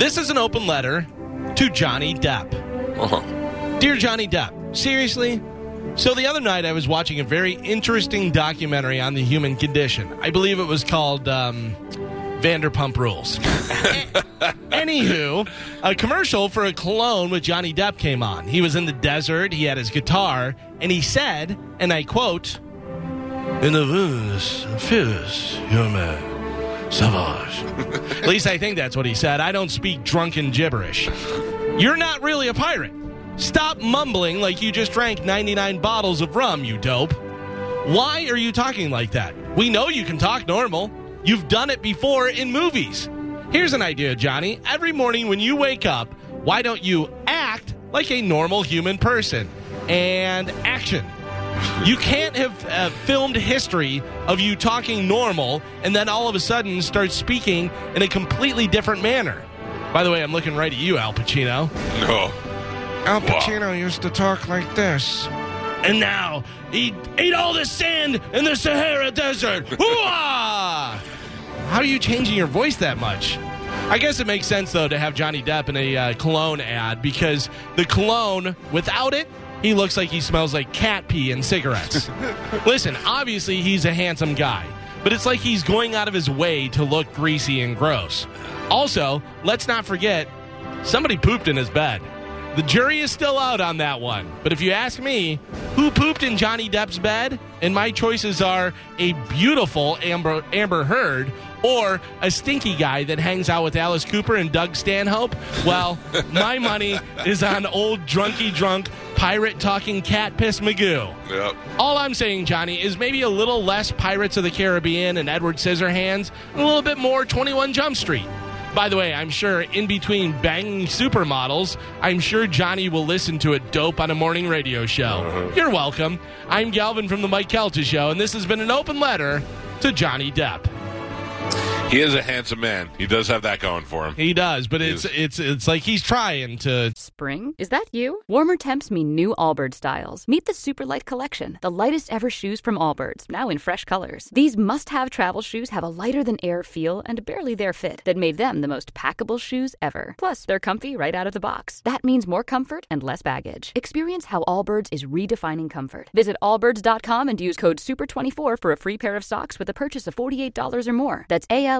This is an open letter to Johnny Depp. Uh-huh. Dear Johnny Depp, seriously? So the other night I was watching a very interesting documentary on the human condition. I believe it was called um, Vanderpump Rules. Anywho, a commercial for a cologne with Johnny Depp came on. He was in the desert, he had his guitar, and he said, and I quote, In the woods, fierce, human, savage. At least I think that's what he said. I don't speak drunken gibberish. You're not really a pirate. Stop mumbling like you just drank 99 bottles of rum, you dope. Why are you talking like that? We know you can talk normal. You've done it before in movies. Here's an idea, Johnny. Every morning when you wake up, why don't you act like a normal human person? And action. You can't have uh, filmed history of you talking normal and then all of a sudden start speaking in a completely different manner. By the way, I'm looking right at you, Al Pacino. No. Al Wow. Pacino used to talk like this. And now he ate all the sand in the Sahara Desert. Hoo-ah! How are you changing your voice that much? I guess it makes sense though to have Johnny Depp in a uh, cologne ad because the cologne without it, he looks like he smells like cat pee and cigarettes. Listen, obviously he's a handsome guy, but it's like he's going out of his way to look greasy and gross. Also, let's not forget somebody pooped in his bed. The jury is still out on that one. But if you ask me, who pooped in Johnny Depp's bed? And my choices are a beautiful Amber, Amber Heard or a stinky guy that hangs out with Alice Cooper and Doug Stanhope. Well, my money is on old drunky drunk pirate talking cat piss Magoo. Yep. All I'm saying, Johnny, is maybe a little less Pirates of the Caribbean and Edward Scissorhands, and a little bit more 21 Jump Street. By the way, I'm sure in between banging supermodels, I'm sure Johnny will listen to a dope on a morning radio show. Uh-huh. You're welcome. I'm Galvin from the Mike Calta Show, and this has been an open letter to Johnny Depp. He is a handsome man. He does have that going for him. He does, but it's Yes. it's it's like he's trying to Spring? Is that you? Warmer temps mean new Allbirds styles. Meet the Superlight Collection, the lightest ever shoes from Allbirds, now in fresh colors. These must have travel shoes have a lighter than air feel and barely there fit that made them the most packable shoes ever. Plus, they're comfy right out of the box. That means more comfort and less baggage. Experience how Allbirds is redefining comfort. Visit allbirds.com and use code SUPER24 for a free pair of socks with a purchase of $48 or more. That's A L